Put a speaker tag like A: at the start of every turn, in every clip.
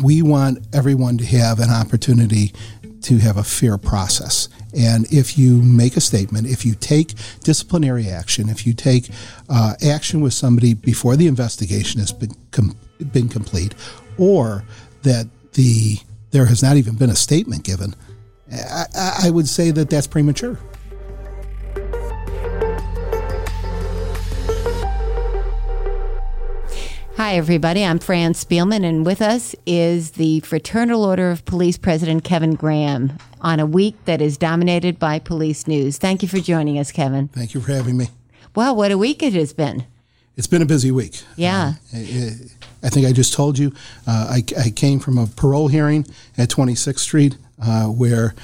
A: We want everyone to have an opportunity to have a fair process. And if you make a statement, if you take disciplinary action, if you take uh, action with somebody before the investigation has been, com- been complete, or that the there has not even been a statement given, I, I would say that that's premature.
B: Hi, everybody. I'm Fran Spielman, and with us is the Fraternal Order of Police President Kevin Graham on a week that is dominated by police news. Thank you for joining us, Kevin.
A: Thank you for having me.
B: Wow, what a week it has been.
A: It's been a busy week.
B: Yeah.
A: Uh, I, I think I just told you uh, I, I, came from a parole hearing at 26th Street uh, where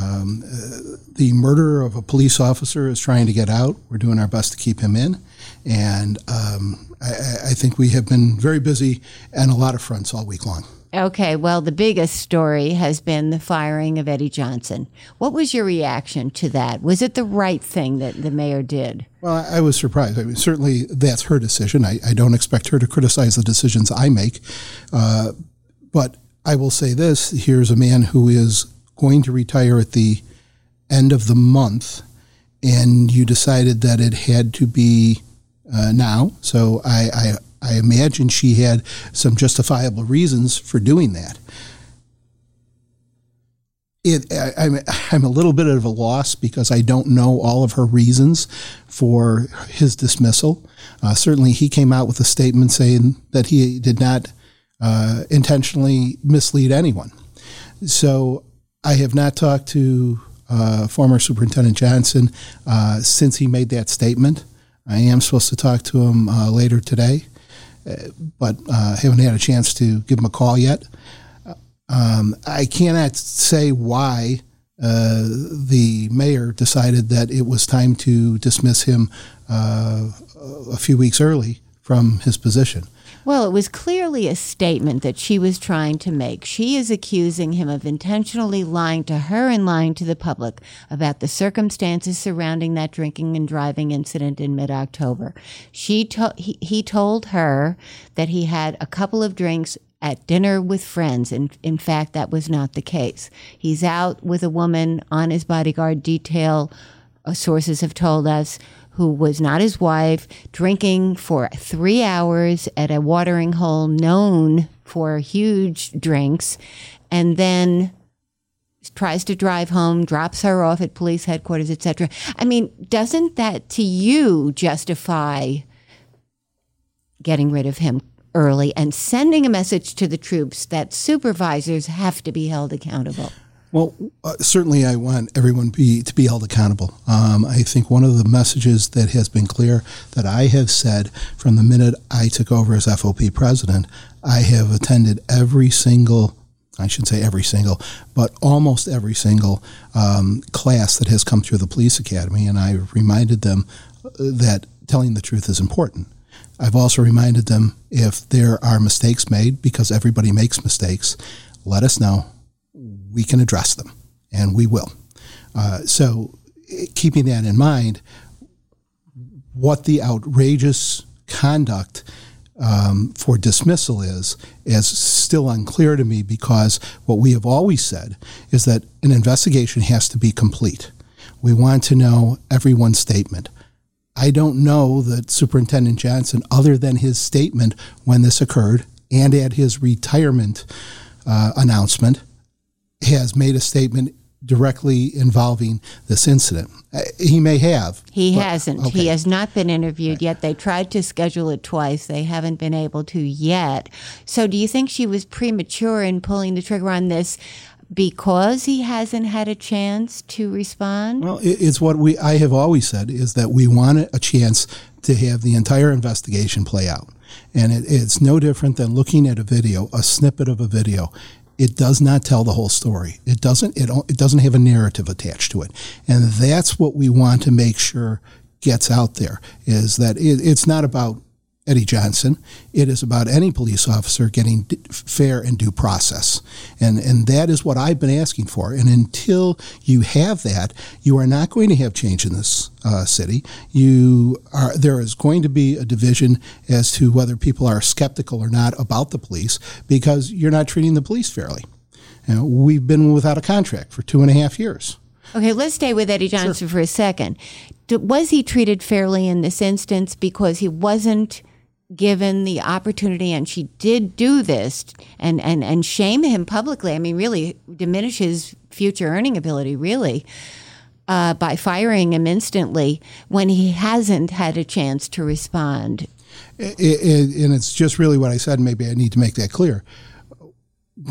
A: um, uh, the murderer of a police officer is trying to get out. We're doing our best to keep him in. And um, I, I, think we have been very busy on a lot of fronts all week long.
B: Okay, well, the biggest story has been the firing of Eddie Johnson. What was your reaction to that? Was it the right thing that the mayor did?
A: Well, I was surprised. I mean, certainly that's her decision. I, I don't expect her to criticize the decisions I make. Uh, but I will say this here's a man who is going to retire at the end of the month, and you decided that it had to be uh, now. So I, I, I imagine she had some justifiable reasons for doing that. It, I, am I'm, I'm a little bit of a loss because I don't know all of her reasons for his dismissal. Uh, certainly, he came out with a statement saying that he did not uh, intentionally mislead anyone. So I have not talked to uh, former Superintendent Johnson uh, since he made that statement. I am supposed to talk to him uh, later today, uh, but uh, haven't had a chance to give him a call yet. Um, I cannot say why uh, the mayor decided that it was time to dismiss him uh, a few weeks early from his position.
B: Well, it was clearly a statement that she was trying to make. She is accusing him of intentionally lying to her and lying to the public about the circumstances surrounding that drinking and driving incident in mid-October. She to- he, he told her that he had a couple of drinks at dinner with friends. And in fact, that was not the case. He's out with a woman on his bodyguard detail, uh, sources have told us, who was not his wife, drinking for three hours at a watering hole known for huge drinks, and then tries to drive home, drops her off at police headquarters, etc. I mean, doesn't that to you justify getting rid of him early and sending a message to the troops that supervisors have to be held accountable?
A: Well, uh, certainly, I want everyone be, to be held accountable. Um, I think one of the messages that has been clear that I have said from the minute I took over as FOP president, I have attended every single I should say every single, but almost every single um, class that has come through the police academy, and I reminded them uh, that telling the truth is important. I've also reminded them if there are mistakes made, because everybody makes mistakes, let us know we can address them, and we will. Uh, so, keeping that in mind, what the outrageous conduct um, for dismissal is is still unclear to me because what we have always said is that an investigation has to be complete. We want to know everyone's statement. I don't know that Superintendent Johnson, other than his statement when this occurred and at his retirement uh, announcement, has made a statement directly involving this incident. Uh, he may have.
B: He
A: but-
B: hasn't.
A: okay.
B: He has not been interviewed yet. They tried to schedule it twice. They haven't been able to yet. So, do you think she was premature in pulling the trigger on this because he hasn't had a chance to respond?
A: Well, it's what we I have always said is that we want a chance to have the entire investigation play out, and it, it's no different than looking at a video, a snippet of a video. It does not tell the whole story. It doesn't. It, it doesn't have a narrative attached to it, and that's what we want to make sure gets out there. Is that it, it's not about Eddie Johnson. It is about any police officer getting d- fair and due process. And, and that is what I've been asking for. And until you have that, you are not going to have change in this uh, city. You are, there is going to be a division as to whether people are skeptical or not about the police because you're not treating the police fairly. You know, we've been without a contract for two and a half years.
B: Okay, let's stay with Eddie Johnson for a second. Was he treated fairly in this instance because he wasn't given the opportunity and she did do this and, and, and shame him publicly? I mean, really diminish his future earning ability, really, uh, by firing him instantly when he hasn't had a chance to respond.
A: I- I- and it's just really what I said. Maybe I need to make that clear.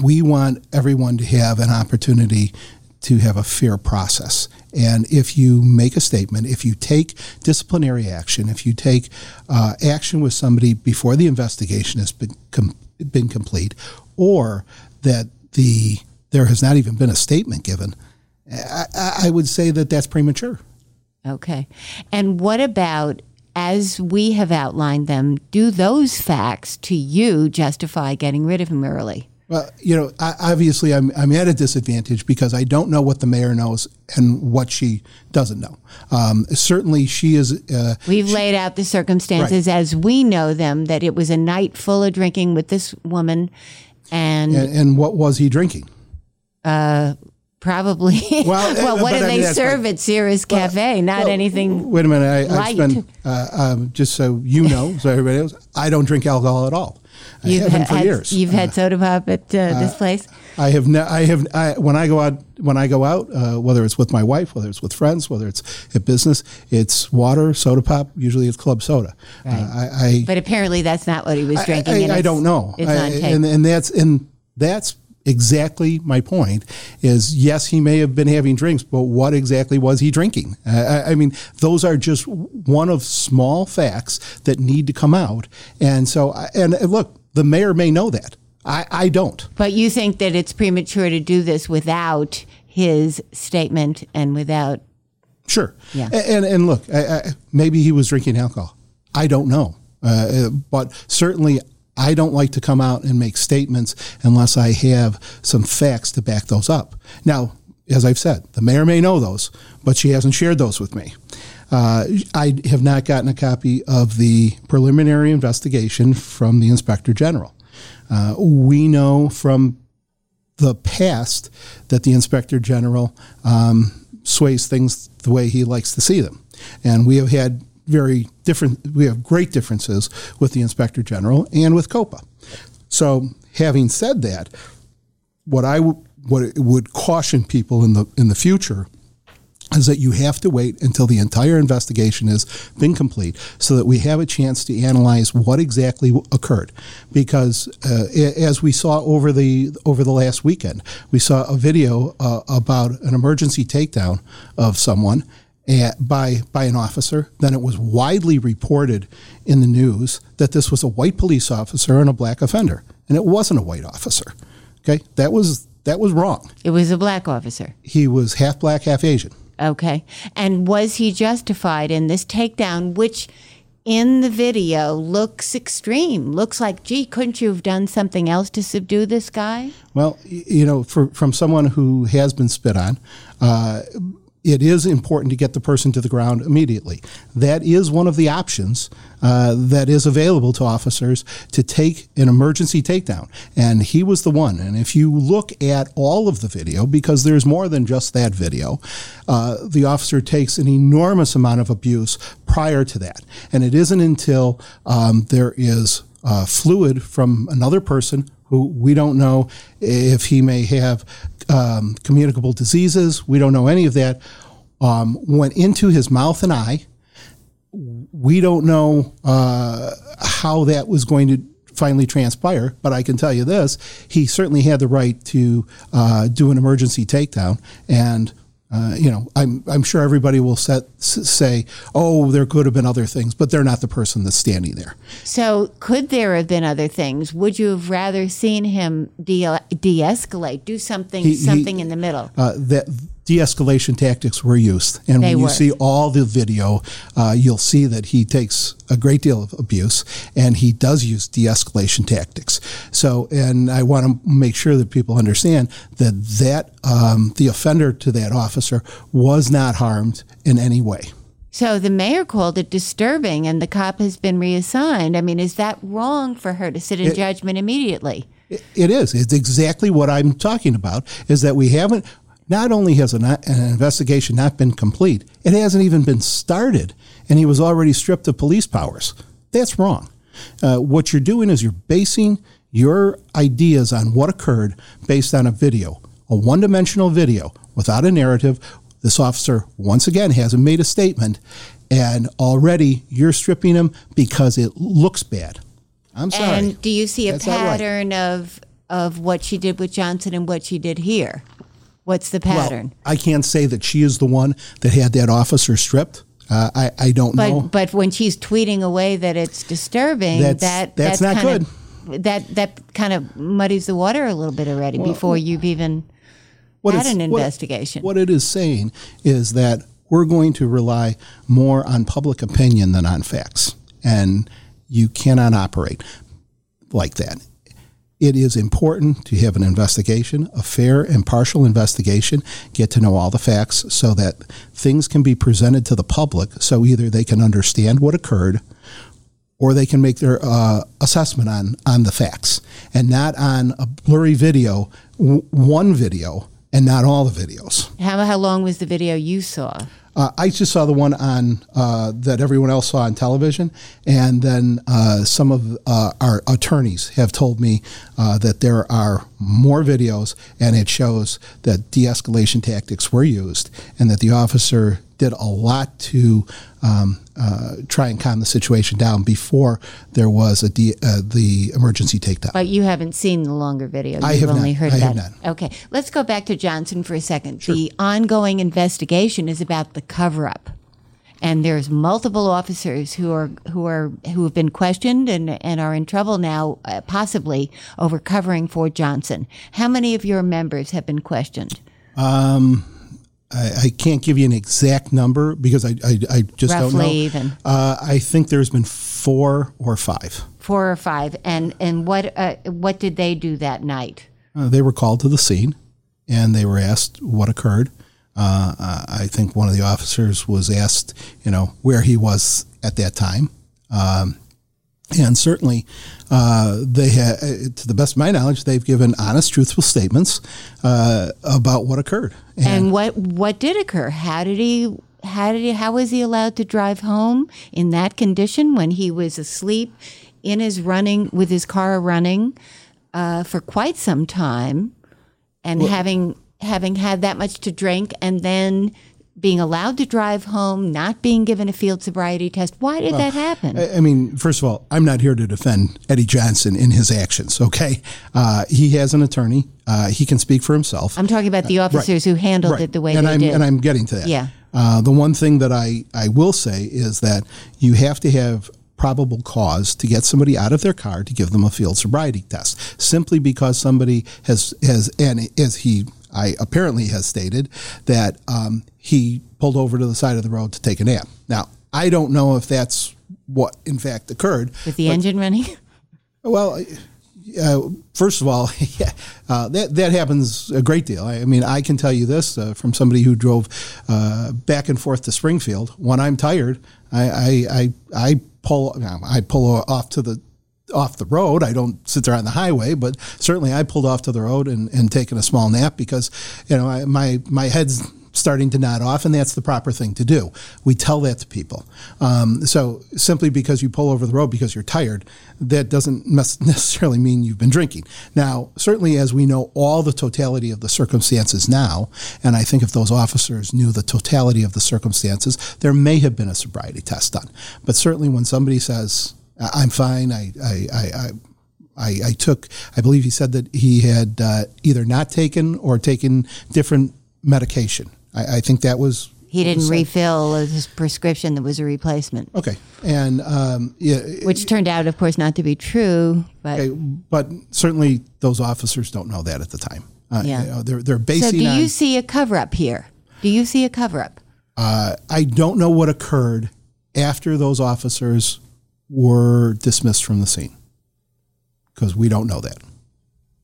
A: We want everyone to have an opportunity to have a fair process. And if you make a statement, if you take disciplinary action, if you take uh, action with somebody before the investigation has been com- been complete, or that the there has not even been a statement given, I, I would say that that's premature.
B: Okay. And what about, as we have outlined them, do those facts to you justify getting rid of him early?
A: Well, you know, I, obviously I'm, I'm at a disadvantage because I don't know what the mayor knows and what she doesn't know. Um, certainly, she is. Uh,
B: We've laid out the circumstances as we know them that it was a night full of drinking with this woman and,
A: and, and what was he drinking?
B: probably,
A: Well,
B: well,
A: uh,
B: what do
A: I mean,
B: they serve
A: fine.
B: at Ceres' Cafe? Not
A: Well,
B: anything.
A: Wait a minute. I,
B: light.
A: spent, uh, um, just so you know, so everybody knows, I don't drink alcohol at all. I
B: You've
A: haven't for
B: had,
A: years.
B: You've had soda pop at uh, this place?
A: I have ne- I have I, when I go out when I go out uh, whether it's with my wife whether it's with friends whether it's at business it's water soda pop usually it's club soda uh, I, I
B: But apparently that's not what he was drinking.
A: I, I, don't know
B: It's on tape.
A: and and that's and that's exactly my point is yes he may have been having drinks but what exactly was he drinking I, I- mean those are just one of small facts that need to come out and so and look the mayor may know that I, I don't
B: But you think that it's premature to do this without his statement and without.
A: Sure.
B: Yeah.
A: And and look, I, I, maybe he was drinking alcohol. I don't know, uh, but certainly I don't like to come out and make statements unless I have some facts to back those up. Now, as I've said, the mayor may know those, but she hasn't shared those with me. Uh, I have not gotten a copy of the preliminary investigation from the inspector general. Uh, we know from the past that the inspector general um, sways things the way he likes to see them, and we have had very different. We have great differences with the inspector general and with COPA. So, having said that, what I w- what would caution people in the in the future is that you have to wait until the entire investigation has been complete so that we have a chance to analyze what exactly occurred because uh, as we saw over the over the last weekend we saw a video uh, about an emergency takedown of someone at, by by an officer then it was widely reported in the news that this was a white police officer and a black offender and it wasn't a white officer okay that was that was wrong
B: It was a black officer.
A: he was half black half asian
B: Okay. And was he justified in this takedown, which in the video looks extreme? Looks like, gee, couldn't you have done something else to subdue this guy?
A: Well, you know, for, from someone who has been spit on, uh, it is important to get the person to the ground immediately. That is one of the options uh, that is available to officers to take an emergency takedown. And he was the one. And if you look at all of the video, because there's more than just that video, uh, the officer takes an enormous amount of abuse prior to that. And it isn't until um, there is uh, fluid from another person who we don't know if he may have um, communicable diseases. We don't know any of that. Um, went into his mouth and eye. We don't know uh, how that was going to finally transpire, but I can tell you this: he certainly had the right to uh, do an emergency takedown, and uh, you know, I'm I'm sure everybody will set, say, "Oh, there could have been other things," but they're not the person that's standing there.
B: So, could there have been other things? Would you have rather seen him de- escalate do something, he, something he, in the middle?
A: Uh, that de-escalation tactics were used, and
B: they
A: when
B: were.
A: you see all the video, uh, you'll see that he takes a great deal of abuse, and he does use de-escalation tactics. So, and I want to make sure that people understand that that um, the offender to that officer was not harmed in any way.
B: So the mayor called it disturbing, and the cop has been reassigned. I mean, is that wrong for her to sit in it, judgment immediately?
A: It is. It's exactly what I'm talking about. Is that we haven't not only has an, an, investigation not been complete, it hasn't even been started, and he was already stripped of police powers. That's wrong. Uh, what you're doing is you're basing your ideas on what occurred based on a video, a one dimensional video without a narrative. This officer, once again, hasn't made a statement, and already you're stripping him because it looks bad. I'm sorry.
B: And do you see a That's pattern right. of of what she did with Johnson and what she did here? What's the pattern?
A: Well, I can't say that she is the one that had that officer stripped. Uh, I, I don't
B: but,
A: know.
B: But when she's tweeting away that it's disturbing,
A: that's,
B: that
A: that's, that's not good.
B: Of, that that kind of muddies the water a little bit already well, before you've even had an investigation.
A: What, what it is saying is that we're going to rely more on public opinion than on facts, and you cannot operate like that. It is important to have an investigation, a fair and partial investigation, get to know all the facts so that things can be presented to the public so either they can understand what occurred or they can make their uh, assessment on, on the facts and not on a blurry video, w- one video, and not all the videos.
B: How, how long was the video you saw?
A: Uh, I just saw the one on uh, that everyone else saw on television, and then uh, some of uh, our attorneys have told me uh, that there are more videos, and it shows that de-escalation tactics were used, and that the officer did a lot to um, uh, try and calm the situation down before there was a de- uh, the emergency takedown.
B: But you haven't seen the longer video. You've
A: I have
B: only
A: not.
B: heard
A: I
B: that.
A: Have not.
B: Okay, let's go back to Johnson for a second.
A: Sure.
B: The ongoing investigation is about the cover-up. And there's multiple officers who are who are who have been questioned and and are in trouble now, uh, possibly over covering Fort Johnson. How many of your members have been questioned?
A: Um, I, I, can't give you an exact number because I, I, I just
B: Roughly
A: don't know.
B: even.
A: Uh, I think there's been four or five.
B: Four or five. And and what uh, what did they do that night?
A: Uh, they were called to the scene, and they were asked what occurred. Uh, I think one of the officers was asked, you know, where he was at that time. Um, and certainly, uh, they have, to the best of my knowledge, they've given honest, truthful statements uh, about what occurred.
B: And, and, what what did occur? How did he? How did he? How was he allowed to drive home in that condition when he was asleep in his running with his car running uh, for quite some time, and well, having having had that much to drink, and then being allowed to drive home, not being given a field sobriety test. Why did well, that happen?
A: I mean, first of all, I'm not here to defend Eddie Johnson in his actions, okay? Uh, he has an attorney. Uh, he can speak for himself.
B: I'm talking about the officers uh, right. who handled
A: right.
B: it the way
A: and
B: they
A: I'm,
B: did.
A: And I'm getting to that.
B: Yeah.
A: Uh, the one thing that I, I will say is that you have to have probable cause to get somebody out of their car to give them a field sobriety test simply because somebody has has and as he I apparently has stated that um, he pulled over to the side of the road to take a nap. Now, I don't know if that's what in fact occurred.
B: With the but, engine running?
A: Well, uh, first of all, yeah, uh, that that happens a great deal. I, I mean, I can tell you this uh, from somebody who drove uh, back and forth to Springfield. When I'm tired, I I, I, I pull I pull off to the off the road. I don't sit there on the highway, but certainly I pulled off to the road and, and taken a small nap because, you know, I, my my head's starting to nod off, and that's the proper thing to do. We tell that to people. Um, so simply because you pull over the road because you're tired, that doesn't necessarily mean you've been drinking. Now, certainly as we know all the totality of the circumstances now, and I think if those officers knew the totality of the circumstances, there may have been a sobriety test done. But certainly when somebody says, I'm fine, I, I, I, I, I took, I believe he said that he had uh, either not taken or taken different medication. I, I think that was.
B: He didn't refill his prescription that was a replacement.
A: Okay. And, um, yeah.
B: Which turned out, of course, not to be true. But, okay,
A: but certainly those officers don't know that at the time.
B: Uh, yeah.
A: You know, they're, they're basing
B: So, do
A: on,
B: you see a cover up here? Do you see a cover up?
A: Uh, I don't know what occurred after those officers were dismissed from the scene because we don't know that.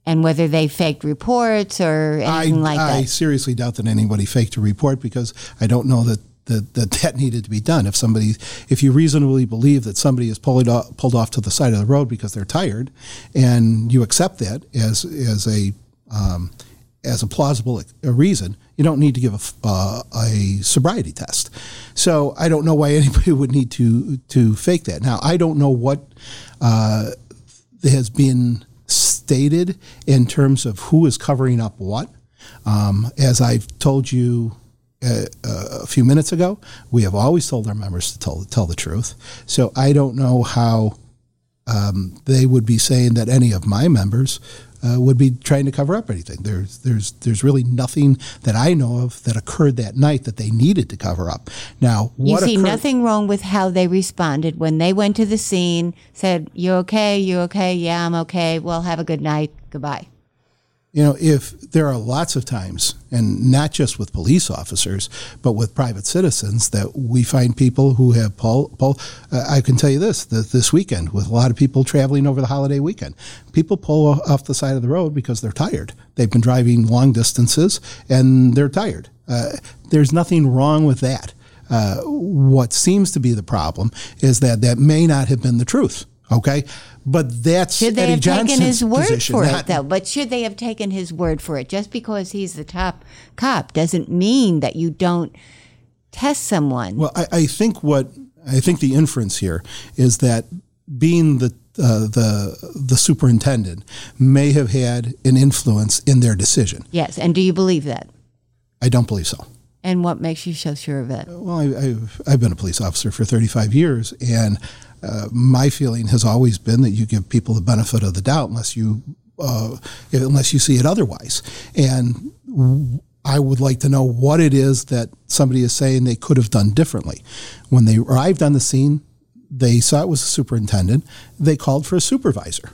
B: And whether they faked reports or anything
A: I,
B: like
A: I
B: that.
A: I seriously doubt that anybody faked a report because I don't know that that, that that needed to be done. If somebody, if you reasonably believe that somebody is pulled off, pulled off to the side of the road because they're tired, and you accept that as as a um, as a plausible a reason, you don't need to give a, uh, a sobriety test. So I don't know why anybody would need to to fake that. Now I don't know what uh, has been stated in terms of who is covering up what. Um, as I've told you a, uh, a, few minutes ago, we have always told our members to tell, tell the truth. So I don't know how um, they would be saying that any of my members uh, would be trying to cover up anything. There's there's there's really nothing that I know of that occurred that night that they needed to cover up. Now,
B: you see
A: occurred-
B: nothing wrong with how they responded when they went to the scene, said, "You okay? You okay? Yeah, I'm okay. Well, have a good night. Goodbye."
A: You know, if there are lots of times, and not just with police officers, but with private citizens, that we find people who have pull. uh, I can tell you this: that this weekend, with a lot of people traveling over the holiday weekend, people pull off the side of the road because they're tired. They've been driving long distances and they're tired. Uh, there's nothing wrong with that. Uh, what seems to be the problem is that that may not have been the truth. Okay, but that's
B: should they
A: Eddie
B: have
A: Johnson's
B: taken his word
A: position,
B: for it though? But should they have taken his word for it? Just because he's the top cop doesn't mean that you don't test someone.
A: Well, I, I think what I think the inference here is that being the uh, the the superintendent may have had an influence in their decision.
B: Yes, and do you believe that?
A: I don't believe so.
B: And what makes you so sure of it?
A: Well, I, have I've been a police officer for 35 years, and uh, my feeling has always been that you give people the benefit of the doubt unless you uh, unless you see it otherwise. And I would like to know what it is that somebody is saying they could have done differently. When they arrived on the scene, they saw it was a superintendent. They called for a supervisor.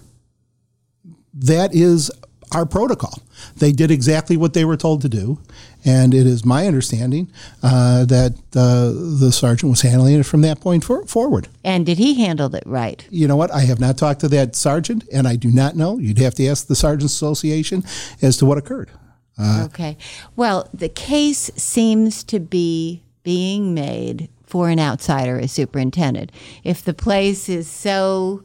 A: That is our protocol. They did exactly what they were told to do, and it is my understanding uh, that uh, the sergeant was handling it from that point for, forward.
B: And did he handle it right?
A: You know what? I have not talked to that sergeant, and I do not know. You'd have to ask the Sergeants Association as to what occurred.
B: Uh, okay. Well, the case seems to be being made for an outsider as superintendent. If the place is so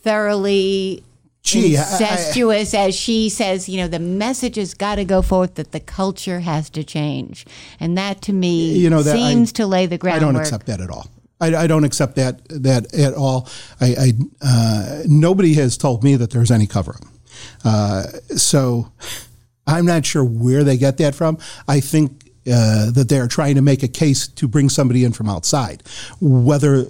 B: thoroughly Gee, incestuous I, I, as she says, you know, the message has got to go forth that the culture has to change. And that to me you know, that seems I, to lay the groundwork.
A: I don't accept that at all. I, I don't accept that that at all. I, uh, nobody has told me that there's any cover up. Uh, so I'm not sure where they get that from. I think uh, that they're trying to make a case to bring somebody in from outside. Whether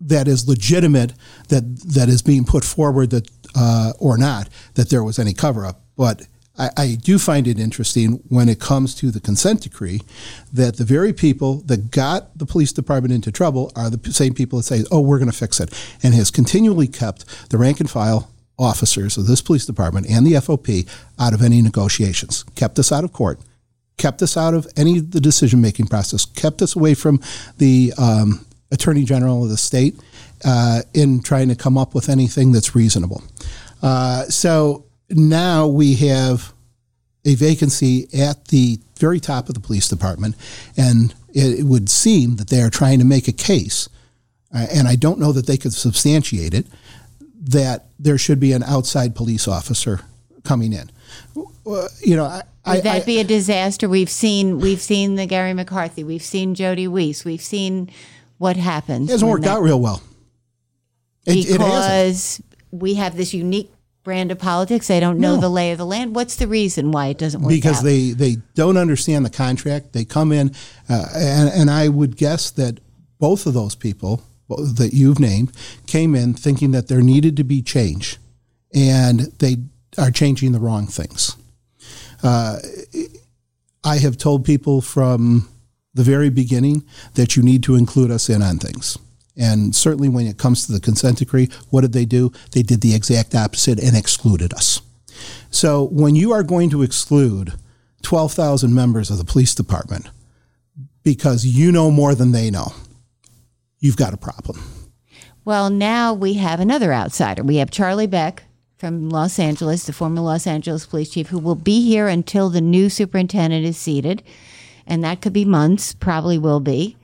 A: that is legitimate, that that is being put forward that uh, or not, that there was any cover up. But I, I, do find it interesting when it comes to the consent decree that the very people that got the police department into trouble are the same people that say, oh, we're going to fix it, and has continually kept the rank and file officers of this police department and the FOP out of any negotiations, kept us out of court, kept us out of any of the decision making process, kept us away from the um, attorney general of the state uh, in trying to come up with anything that's reasonable. Uh, so now we have a vacancy at the very top of the police department, and it, would seem that they are trying to make a case, uh, and I don't know that they could substantiate it, that there should be an outside police officer coming in. Uh, you know, I,
B: Would
A: I,
B: that be a disaster? We've seen we've seen the Garry McCarthy, we've seen Jody Weis, we've seen what happens.
A: it hasn't worked
B: that-
A: out real well. It, it
B: because we have this unique brand of politics. They don't know
A: No.
B: the lay of the land. What's the reason why it doesn't work
A: because
B: out?
A: they, they don't understand the contract. They come in, uh, and, and I would guess that both of those people that you've named came in thinking that there needed to be change, and they are changing the wrong things. Uh, I have told people from the very beginning that you need to include us in on things. And certainly when it comes to the consent decree, what did they do? They did the exact opposite and excluded us. So when you are going to exclude 12,000 members of the police department because you know more than they know, you've got a problem.
B: Well, now we have another outsider. We have Charlie Beck from Los Angeles, the former Los Angeles police chief, who will be here until the new superintendent is seated. And that could be months, probably will be.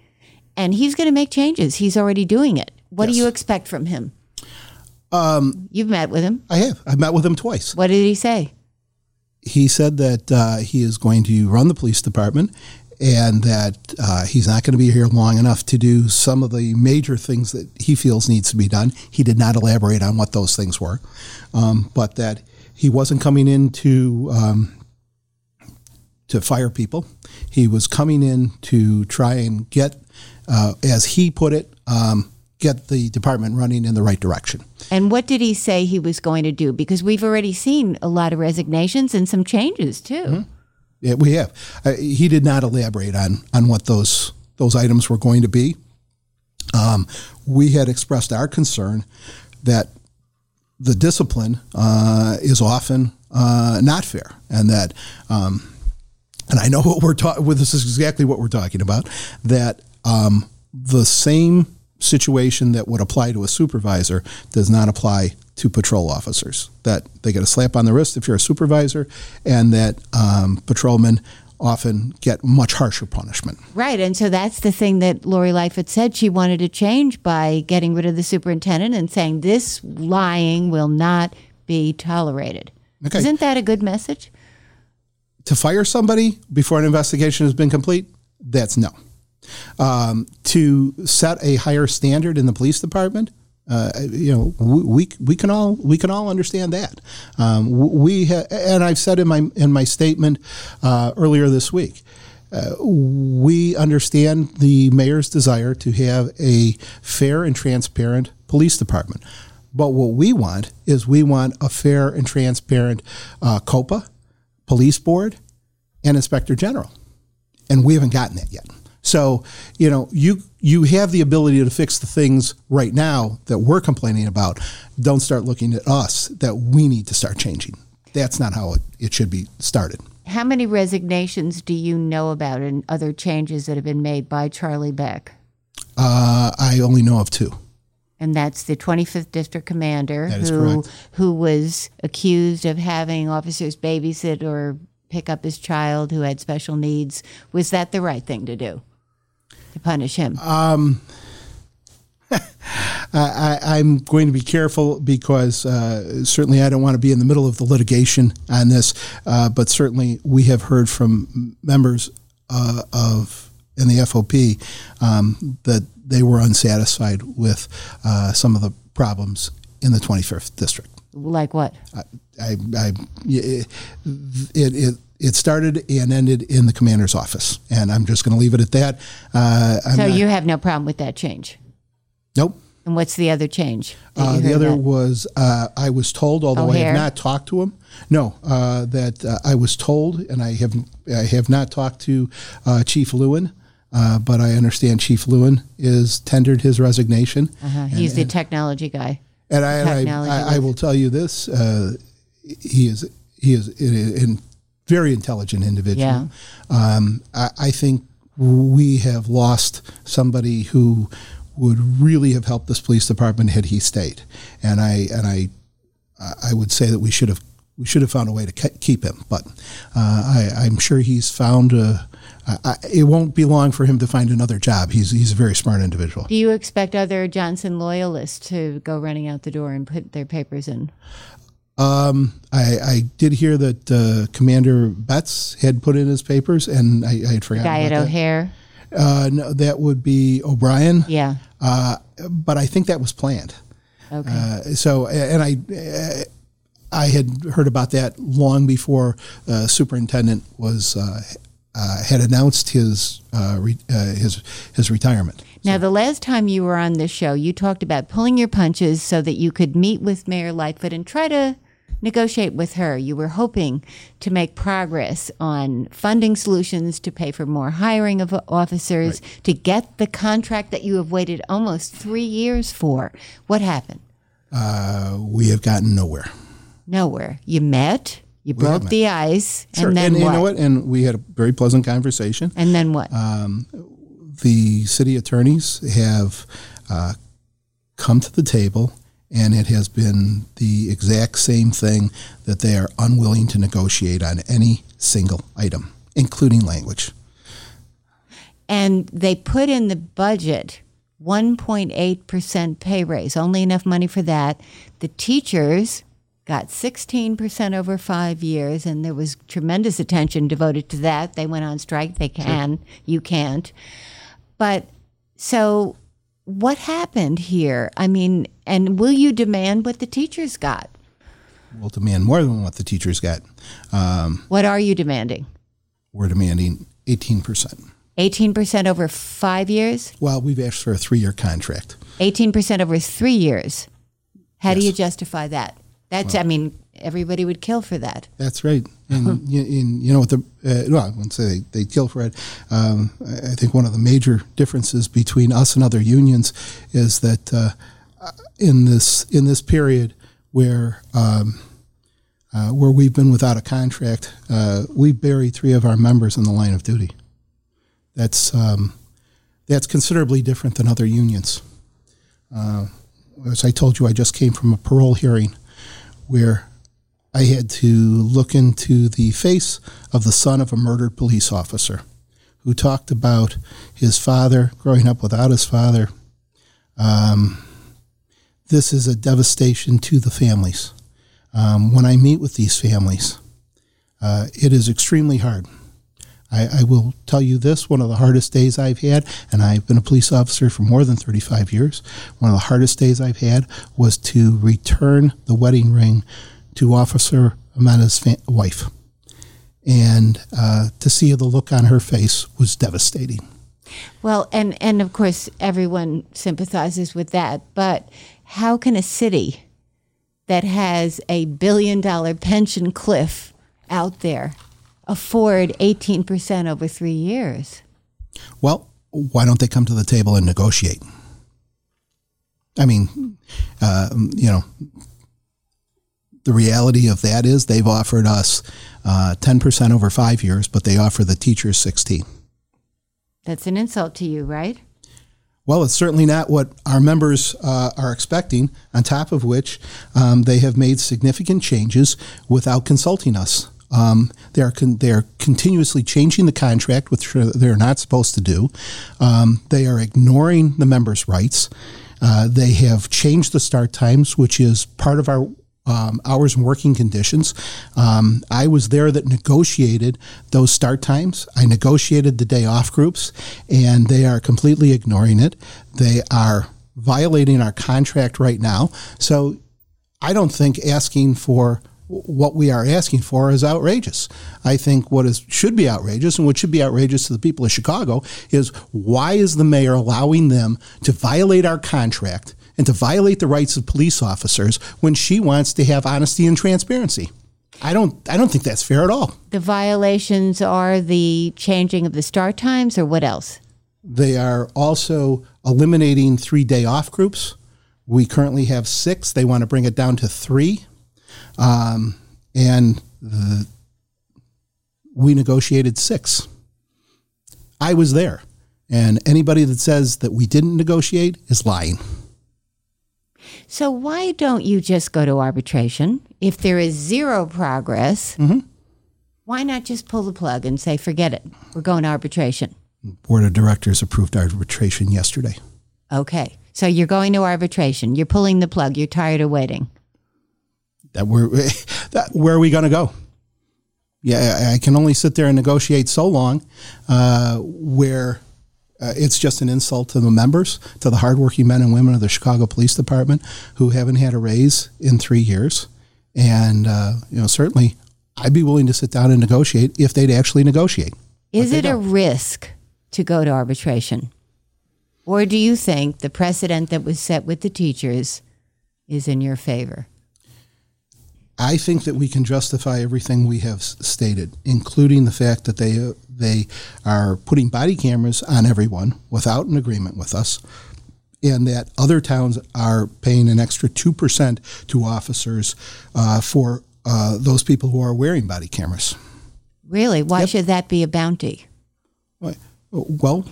B: And he's going to make changes. He's already doing it. What do you expect from him? Um, You've met with him.
A: I have. I've met with him twice.
B: What did he say?
A: He said that uh, he is going to run the police department and that uh, he's not going to be here long enough to do some of the major things that he feels needs to be done. He did not elaborate on what those things were, um, but that he wasn't coming in to um, to fire people. He was coming in to try and get, uh, as he put it, um, get the department running in the right direction.
B: And what did he say he was going to do? Because we've already seen a lot of resignations and some changes too.
A: Yeah, we have. Uh, he did not elaborate on on what those those items were going to be. Um, we had expressed our concern that the discipline uh, is often uh, not fair, and that, um, and I know what we're talking. Well, this is exactly what we're talking about. That um, the same situation that would apply to a supervisor does not apply to patrol officers. That they get a slap on the wrist if you're a supervisor, and that um, patrolmen often get much harsher punishment.
B: Right. And so that's the thing that Lori Lightfoot said she wanted to change by getting rid of the superintendent and saying this lying will not be tolerated.
A: Okay.
B: Isn't that a good message?
A: To fire somebody before an investigation has been complete, that's no. Um, to set a higher standard in the police department, uh, you know, we, we can all we can all understand that. Um, we ha- and I've said in my in my statement uh, earlier this week. Uh, we understand the mayor's desire to have a fair and transparent police department. But what we want is we want a fair and transparent uh, COPA, police board, and inspector general. And we haven't gotten that yet. So, you know, you you have the ability to fix the things right now that we're complaining about. Don't start looking at us that we need to start changing. That's not how it, it should be started.
B: How many resignations do you know about and other changes that have been made by Charlie Beck?
A: Uh, I only know of two.
B: And that's the 25th District Commander who
A: correct.
B: who was accused of having officers babysit or pick up his child who had special needs. Was that the right thing to do? To punish him?
A: I, I'm going to be careful because uh, certainly I don't want to be in the middle of the litigation on this, uh, but certainly we have heard from members uh, of in the FOP um, that they were unsatisfied with uh, some of the problems in the 25th district.
B: like what?
A: I, I, it, it, it started and ended in the commander's office, and I'm just going to leave it at that. Uh,
B: So
A: not-
B: you have no problem with that change?
A: nope.
B: And what's the other change?
A: Uh, the other
B: about?
A: was uh, I was told, although I have not talked to him. No, uh, that uh, I was told, and I have I have not talked to uh, Chief Lewin, uh, but I understand Chief Lewin is tendered his resignation,
B: Uh-huh. He's the technology guy.
A: and I, and
B: Technology
A: I, I, I will tell you this: uh, he is he is a, a very intelligent individual.
B: Yeah.
A: Um, I, I think we have lost somebody who would really have helped this police department had he stayed, and I and I I would say that we should have we should have found a way to ke- keep him, but uh, I, I'm sure he's found. A, I, it won't be long for him to find another job. He's he's a very smart individual.
B: Do you expect other Johnson loyalists to go running out the door and put their papers in?
A: Um, I, I did hear that uh, Commander Betts had put in his papers, and I, I had forgotten
B: Guy at
A: about that.
B: O'Hare.
A: Uh, no, that would be O'Brien.
B: Yeah.
A: Uh, but I think that was planned.
B: Okay.
A: Uh, so, and I, uh, I had heard about that long before uh, superintendent was uh, uh, had announced his uh, re- uh, his his retirement.
B: Now, the last time you were on this show, you talked about pulling your punches so that you could meet with Mayor Lightfoot and try to negotiate with her. You were hoping to make progress on funding solutions to pay for more hiring of officers, to get the contract that you have waited almost three years for. What happened?
A: Uh, we have gotten nowhere.
B: Nowhere. You met, you broke the ice,
A: Sure,
B: and then
A: and
B: what?
A: you know what? And we had a very pleasant conversation.
B: And then what?
A: the city attorneys have uh, come to the table, and it has been the exact same thing that they are unwilling to negotiate on any single item, including language.
B: and they put in the budget 1.8% pay raise, only enough money for that. The teachers got 16% over five years, and there was tremendous attention devoted to that. They went on strike. They can, you can't. But so what happened here? I mean, and will you demand what the teachers got?
A: We'll demand more than what the teachers got. Um,
B: What are you demanding?
A: we're demanding 18%.
B: 18% over five years?
A: Well, we've asked for a three year contract.
B: 18% over three years. How do you justify that? That's, I mean, everybody would kill for that.
A: That's right. And, you, and you know what the uh, well, I wouldn't say they, they kill for it. Um, I I think one of the major differences between us and other unions is that uh, in this in this period where um, uh, where we've been without a contract, uh, we buried three of our members in the line of duty. That's um, that's considerably different than other unions. Uh, as I told you, I just came from a parole hearing where I had to look into the face of the son of a murdered police officer who talked about his father growing up without his father. Um, this is a devastation to the families. Um, when I meet with these families, uh, it is extremely hard. I, I will tell you this one of the hardest days I've had, and I've been a police officer for more than 35 years. One of the hardest days I've had was to return the wedding ring to Officer Ameta's fa- wife. And uh, to see the look on her face was devastating.
B: Well, and, and of course, everyone sympathizes with that. But how can a city that has a billion dollar pension cliff out there afford 18% over three years?
A: Well, why don't they come to the table and negotiate? I mean, uh, you know, the reality of that is they've offered us uh, 10% over five years, but they offer the teachers 16.
B: That's an insult to you, right?
A: Well, it's certainly not what our members uh, are expecting, on top of which um, they have made significant changes without consulting us. Um, they, are con- they are continuously changing the contract, which they're not supposed to do. Um, they are ignoring the members' rights. Uh, they have changed the start times, which is part of our um, hours and working conditions. Um, I was there that negotiated those start times. I negotiated the day off groups, and they are completely ignoring it. They are violating our contract right now. So I don't think asking for what we are asking for is outrageous. I think what is should be outrageous and what should be outrageous to the people of Chicago is why is the mayor allowing them to violate our contract and to violate the rights of police officers when she wants to have honesty and transparency? I don't I don't think that's fair at all.
B: The violations are the changing of the start times, or what else?
A: They are also eliminating three day off groups. We currently have six. They want to bring it down to three. Um, and the, we negotiated six. I was there. And anybody that says that we didn't negotiate is lying.
B: So why don't you just go to arbitration? If there is zero progress, why not just pull the plug and say, forget it, we're going to arbitration?
A: Board of Directors approved arbitration yesterday.
B: Okay. So you're going to arbitration. You're pulling the plug. You're tired of waiting.
A: That we're that, where are we going to go? Yeah, I can only sit there and negotiate so long, uh, where uh, it's just an insult to the members, to the hardworking men and women of the Chicago Police Department who haven't had a raise in three years. And, uh, you know, certainly I'd be willing to sit down and negotiate if they'd actually negotiate.
B: Is it a risk to go to arbitration? Or do you think the precedent that was set with the teachers is in your favor?
A: I think that we can justify everything we have stated, including the fact that they uh, they are putting body cameras on everyone without an agreement with us, and that other towns are paying an extra two percent to officers uh, for uh, those people who are wearing body cameras.
B: Really? Why yep. should that be a bounty?
A: Well,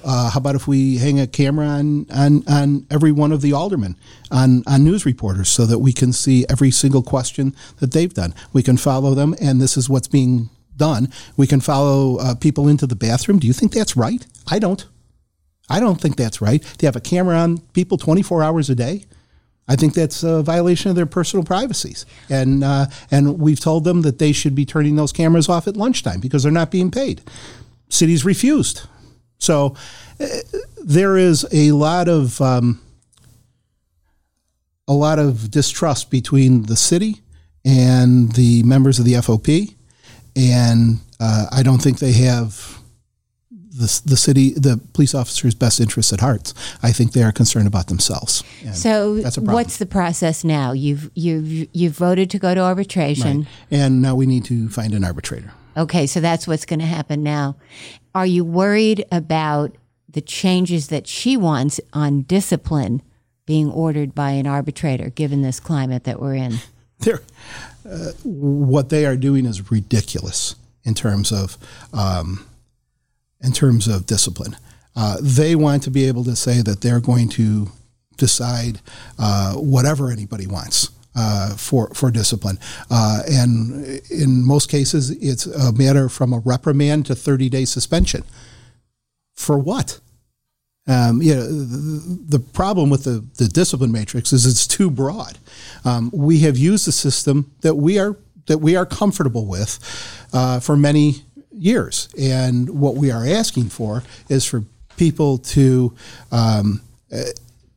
A: uh, how about if we hang a camera on, on, on every one of the aldermen on, on news reporters so that we can see every single question that they've done? We can follow them, and this is what's being done. We can follow uh, people into the bathroom. Do you think that's right? I don't. I don't think that's right. They have a camera on people 24 hours a day, I think that's a violation of their personal privacies. And, uh, and we've told them that they should be turning those cameras off at lunchtime because they're not being paid. Cities refused. So uh, there is a lot of um, a lot of distrust between the city and the members of the FOP, and uh, I don't think they have the, the city, the police officers' best interests at heart. I think they are concerned about themselves.
B: So, what's the process now? You've you've you've voted to go to arbitration, right.
A: and now we need to find an arbitrator.
B: Okay, so that's what's going to happen now. Are you worried about the changes that she wants on discipline being ordered by an arbitrator, given this climate that we're in?
A: Uh, what they are doing is ridiculous in terms of um, in terms of discipline. Uh, they want to be able to say that they're going to decide uh, whatever anybody wants uh, for for discipline. Uh, and in most cases, it's a matter from a reprimand to 30 day suspension. For what? Um, you know, the, the, problem with the, the discipline matrix is it's too broad. Um, we have used a system that we are that we are comfortable with uh, for many years, and what we are asking for is for people to um,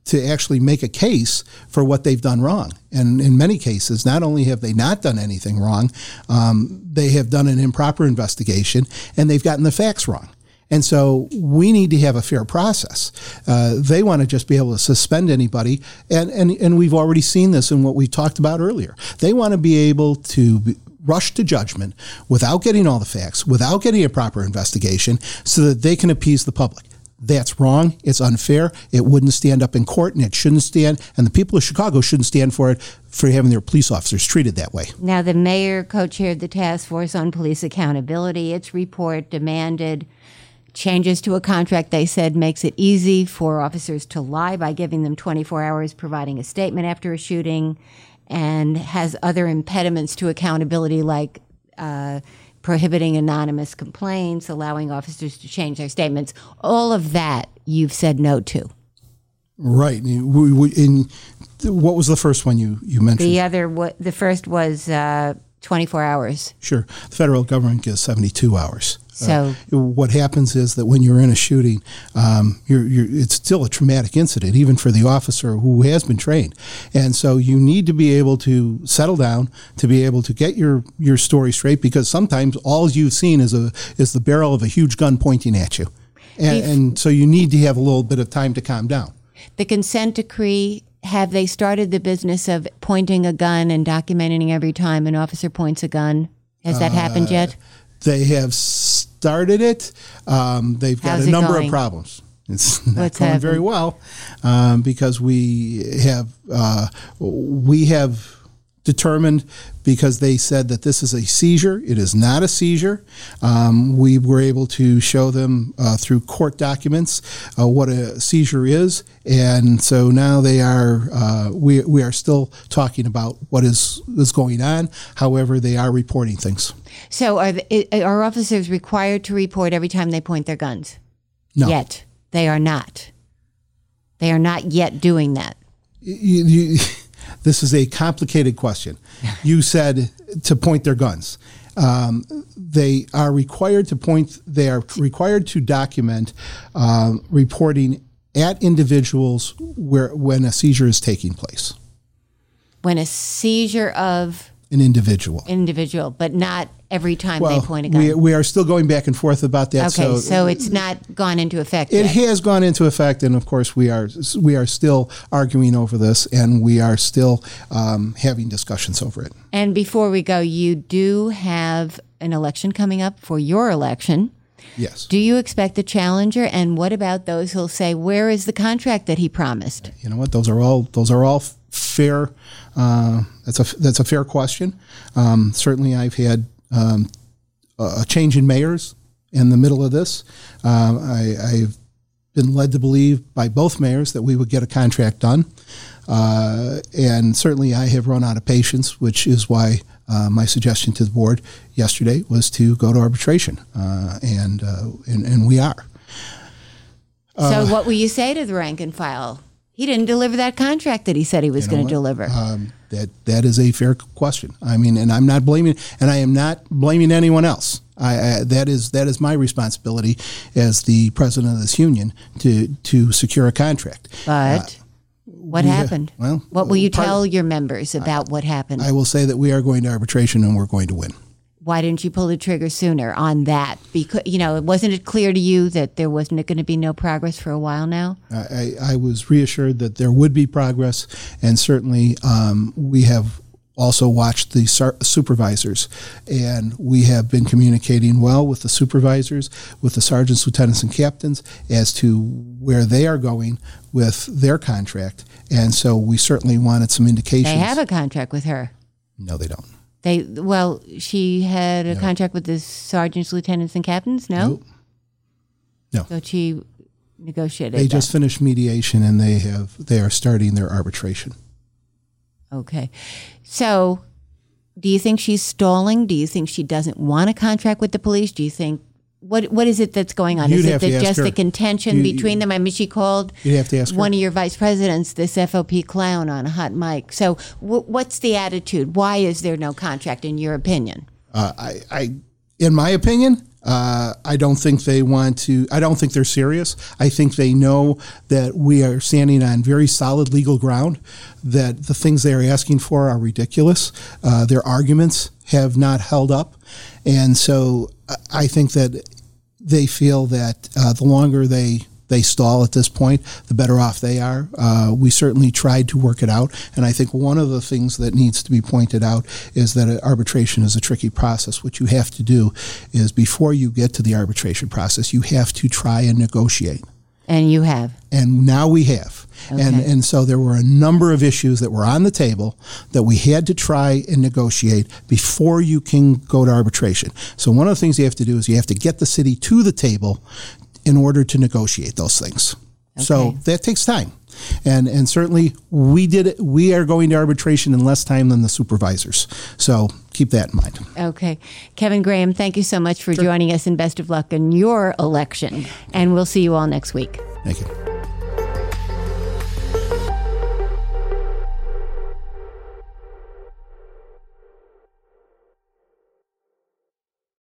A: to actually make a case for what they've done wrong. And in many cases, not only have they not done anything wrong, um, they have done an improper investigation and they've gotten the facts wrong. And so we need to have a fair process. Uh, they want to just be able to suspend anybody. And, and, and we've already seen this in what we talked about earlier. They want to be able to be, rush to judgment without getting all the facts, without getting a proper investigation, so that they can appease the public. That's wrong. It's unfair. It wouldn't stand up in court, and it shouldn't stand. And the people of Chicago shouldn't stand for it for having their police officers treated that way.
B: Now, the mayor co-chaired the task force on police accountability. Its report demanded changes to a contract they said makes it easy for officers to lie by giving them 24 hours providing a statement after a shooting and has other impediments to accountability like uh, prohibiting anonymous complaints, allowing officers to change their statements. All of that you've said no to.
A: Right. In, what was the first one you, you mentioned?
B: The other, the first was uh, 24 hours.
A: Sure. The federal government gives 72 hours.
B: So
A: uh, what happens is that when you're in a shooting, um, you're, you're, it's still a traumatic incident, even for the officer who has been trained. And so you need to be able to settle down, to be able to get your, your story straight, because sometimes all you've seen is a is the barrel of a huge gun pointing at you, and, and so you need to have a little bit of time to calm down.
B: The consent decree have they started the business of pointing a gun and documenting every time an officer points a gun? Has that uh, happened yet?
A: They have started it. Um, they've got
B: How's
A: a number
B: going?
A: of problems. It's not
B: What's
A: going
B: happened?
A: very well um, because we have uh, we have determined because they said that this is a seizure. It is not a seizure. Um, we were able to show them uh, through court documents uh, what a seizure is, and so now they are. Uh, we we are still talking about what is is going on. However, they are reporting things.
B: So are the, are officers required to report every time they point their guns?
A: No.
B: Yet they are not. They are not yet doing that.
A: You, you, this is a complicated question. You said to point their guns. Um, they are required to point. They are required to document um, reporting at individuals where when a seizure is taking place.
B: When a seizure of
A: An individual.
B: individual, but not every time
A: well,
B: they point a gun.
A: we, we are still going back and forth about that.
B: okay, so, it's not gone into effect
A: It
B: yet.
A: has gone into effect, and of course, we are we are still arguing over this, and we are still um, having discussions over it.
B: and before we go, you do have an election coming up for your election.
A: Yes,
B: Do you expect the challenger? And what about those who'll say, "Where is the contract that he promised?"
A: you know what? Those are all those are all fair. Uh, that's a that's a fair question. Um, certainly, I've had um, a change in mayors in the middle of this. Um, I, I've been led to believe by both mayors that we would get a contract done. Uh, and certainly I have run out of patience, which is why uh, my suggestion to the board yesterday was to go to arbitration. Uh, and, uh, and, and we are.
B: so, what will you say to the rank and file? He didn't deliver that contract that he said he was going to deliver.
A: Um, that that is a fair question. I mean, and I'm not blaming, and I am not blaming anyone else. I, I that is that is my responsibility as the president of this union to to secure a contract.
B: but uh, what
A: we- uh,
B: happened?
A: well,
B: what will you
A: part-
B: tell your members about what happened?
A: I will say that we are going to arbitration and we're going to win.
B: Why didn't you pull the trigger sooner on that? Because you know, wasn't it clear to you that there wasn't going to be no progress for a while now?
A: I, I I was reassured that there would be progress, and certainly um, we have also watched the sur- supervisors, and we have been communicating well with the supervisors, with the sergeants, lieutenants, and captains as to where they are going with their contract, and so we certainly wanted some indications.
B: They have a contract with her.
A: no, they don't.
B: They well, she had a contract with the sergeants, lieutenants, and captains. No,
A: Nope. No.
B: So she negotiated.
A: They
B: that.
A: just finished mediation, and they have they are starting their arbitration.
B: Okay. So, do you think she's stalling? Do you think she doesn't want a contract with the police? Do you think what what is it that's going on?
A: You'd
B: is it
A: have to
B: that
A: ask
B: just
A: her.
B: the contention
A: You-
B: between them? I mean, she called
A: You'd have to ask her.
B: one of your vice presidents this FOP clown on a hot mic. So, w- what's the attitude? Why is there no contract, in your opinion?
A: Uh, I, I, in my opinion, uh, I don't think they want to. I don't think they're serious. I think they know that we are standing on very solid legal ground. That the things they are asking for are ridiculous. Uh, their arguments have not held up, and so I- think that they feel that uh, the longer they they stall at this point, the better off they are. Uh, we certainly tried to work it out, and I think one of the things that needs to be pointed out is that arbitration is a tricky process. What you have to do is before you get to the arbitration process, you have to try and negotiate.
B: And you have.
A: And now we have. And, and so there were a number of issues that were on the table that we had to try and negotiate before you can go to arbitration. So one of the things you have to do is you have to get the city to the table in order to negotiate those things. So that takes time. And and certainly we did it we are going to arbitration in less time than the supervisors. So keep that in mind.
B: Okay. Kevin Graham, thank you so much for joining us and best of luck in your election. And we'll see you all next week.
A: Thank you.